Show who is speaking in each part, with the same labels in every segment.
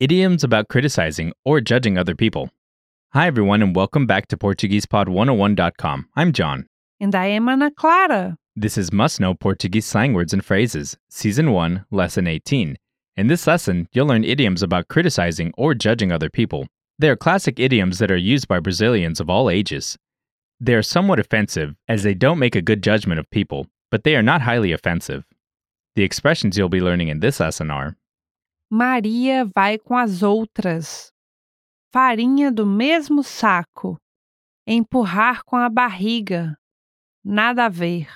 Speaker 1: idioms about criticizing or judging other people. Hi, everyone, and welcome back to PortuguesePod101.com. I'm John.
Speaker 2: And I am Ana Clara.
Speaker 1: This is Must Know Portuguese Slang Words and Phrases, Season 1, Lesson 18. In this lesson, you'll learn idioms about criticizing or judging other people. They are classic idioms that are used by Brazilians of all ages. They are somewhat offensive, as they don't make a good judgment of people, but they are not highly offensive. The expressions you'll be learning in this lesson are
Speaker 2: Maria vai com as outras. Farinha do mesmo saco. Empurrar com a barriga. Nada a ver.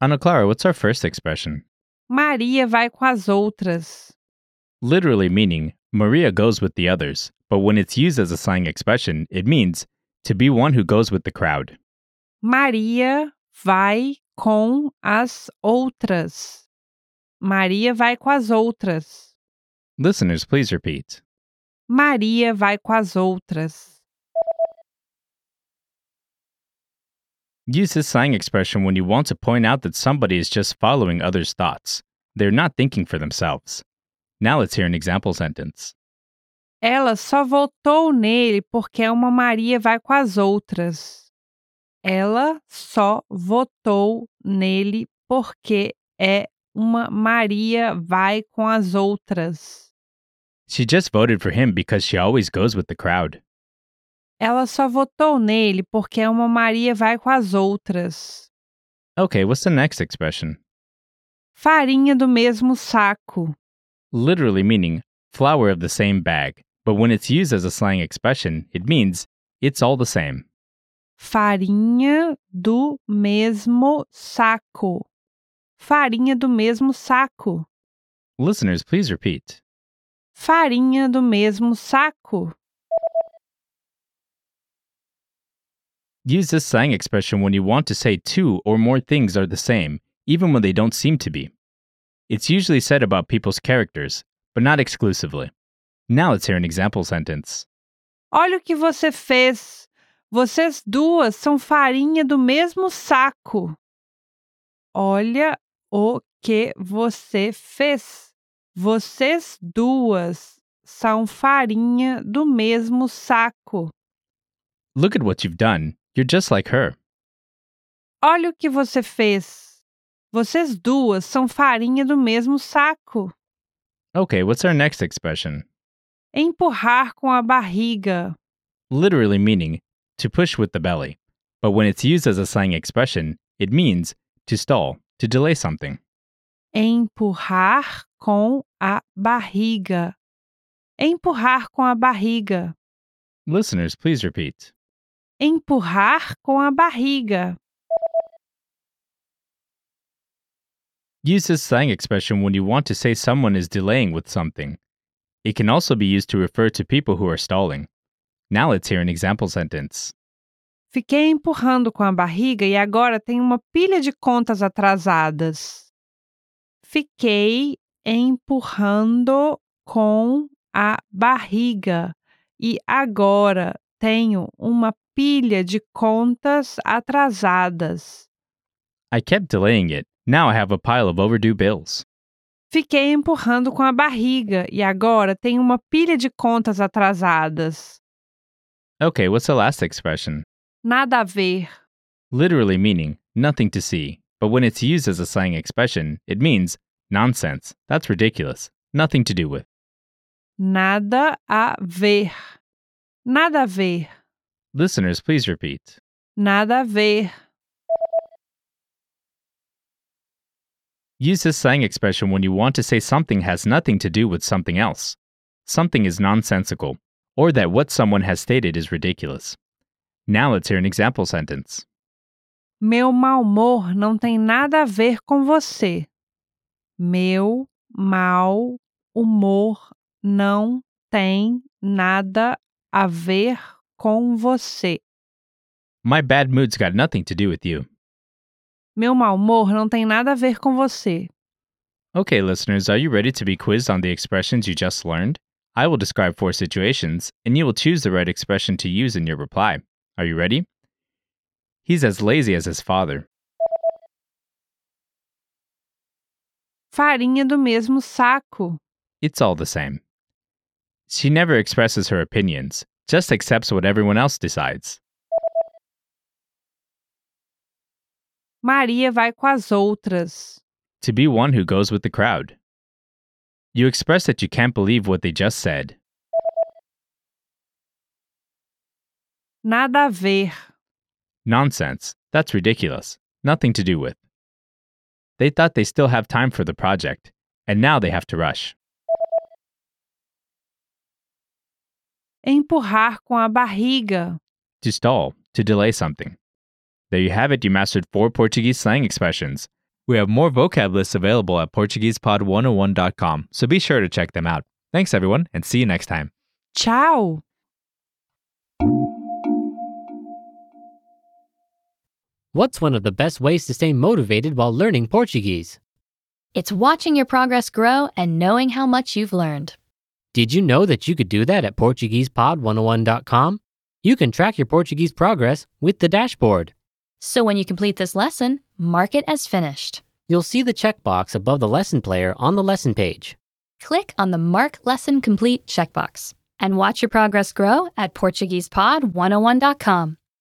Speaker 1: Ana Clara, what's our first expression?
Speaker 2: Maria vai com as outras.
Speaker 1: Literally meaning Maria goes with the others, but when it's used as a slang expression, it means to be one who goes with the crowd.
Speaker 2: Maria vai com as outras. Maria vai com as outras.
Speaker 1: Listeners, please repeat.
Speaker 2: Maria vai com as outras.
Speaker 1: Use this slang expression when you want to point out that somebody is just following others' thoughts. They're not thinking for themselves. Now let's hear an example sentence.
Speaker 2: Ela só votou nele porque é uma Maria vai com as outras. Ela só votou nele porque é uma Maria vai com as outras.
Speaker 1: She just voted for him because she always goes with the crowd.
Speaker 2: Ela só votou nele porque uma Maria vai com as outras.
Speaker 1: Okay, what's the next expression?
Speaker 2: Farinha do mesmo saco.
Speaker 1: Literally meaning flour of the same bag, but when it's used as a slang expression, it means it's all the same.
Speaker 2: Farinha do mesmo saco. Farinha do mesmo saco.
Speaker 1: Listeners, please repeat.
Speaker 2: Farinha do mesmo saco.
Speaker 1: Use this slang expression when you want to say two or more things are the same, even when they don't seem to be. It's usually said about people's characters, but not exclusively. Now let's hear an example sentence.
Speaker 2: Olha o que você fez. Vocês duas são farinha do mesmo saco. Olha o que você fez. Vocês duas são farinha do mesmo saco.
Speaker 1: Look at what you've done. You're just like her.
Speaker 2: Olha o que você fez. Vocês duas são farinha do mesmo saco.
Speaker 1: Okay, what's our next expression?
Speaker 2: Empurrar com a barriga.
Speaker 1: Literally meaning to push with the belly, but when it's used as a slang expression, it means to stall, to delay something.
Speaker 2: Empurrar com a barriga. Empurrar com a barriga.
Speaker 1: Listeners, please repeat.
Speaker 2: Empurrar com a barriga.
Speaker 1: Use this slang expression when you want to say someone is delaying with something. It can also be used to refer to people who are stalling. Now let's hear an example sentence.
Speaker 2: Fiquei empurrando com a barriga e agora tenho uma pilha de contas atrasadas. Fiquei empurrando com a barriga e agora tenho uma pilha de contas atrasadas.
Speaker 1: I kept delaying it. Now I have a pile of overdue bills.
Speaker 2: Fiquei empurrando com a barriga e agora tenho uma pilha de contas atrasadas.
Speaker 1: Okay, what's the last expression?
Speaker 2: Nada a ver.
Speaker 1: Literally meaning nothing to see, but when it's used as a slang expression, it means nonsense. That's ridiculous. Nothing to do with.
Speaker 2: Nada a ver. Nada a ver.
Speaker 1: Listeners, please repeat.
Speaker 2: Nada a ver.
Speaker 1: Use this slang expression when you want to say something has nothing to do with something else. Something is nonsensical, or that what someone has stated is ridiculous. Now let's hear an example sentence.
Speaker 2: Meu mau humor não tem nada a ver com você. Meu mau humor não tem nada a ver com você.
Speaker 1: My bad mood's got nothing to do with you.
Speaker 2: Meu mau humor não tem nada a ver com você.
Speaker 1: Okay, listeners, are you ready to be quizzed on the expressions you just learned? I will describe four situations, and you will choose the right expression to use in your reply. Are you ready? He's as lazy as his father.
Speaker 2: Farinha do mesmo saco.
Speaker 1: It's all the same. She never expresses her opinions, just accepts what everyone else decides.
Speaker 2: Maria vai com as outras.
Speaker 1: To be one who goes with the crowd. You express that you can't believe what they just said.
Speaker 2: Nada a ver.
Speaker 1: Nonsense. That's ridiculous. Nothing to do with. They thought they still have time for the project, and now they have to rush.
Speaker 2: Empurrar com a barriga.
Speaker 1: To stall, to delay something. There you have it, you mastered four Portuguese slang expressions. We have more vocab lists available at PortuguesePod101.com, so be sure to check them out. Thanks, everyone, and see you next time.
Speaker 2: Tchau!
Speaker 3: What's one of the best ways to stay motivated while learning Portuguese?
Speaker 4: It's watching your progress grow and knowing how much you've learned.
Speaker 3: Did you know that you could do that at PortuguesePod101.com? You can track your Portuguese progress with the dashboard.
Speaker 4: So when you complete this lesson, mark it as finished.
Speaker 3: You'll see the checkbox above the lesson player on the lesson page.
Speaker 4: Click on the Mark Lesson Complete checkbox and watch your progress grow at PortuguesePod101.com.